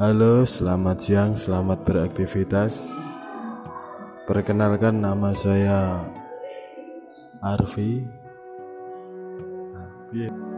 Halo, selamat siang, selamat beraktivitas. Perkenalkan nama saya Arfi. Nah, yeah.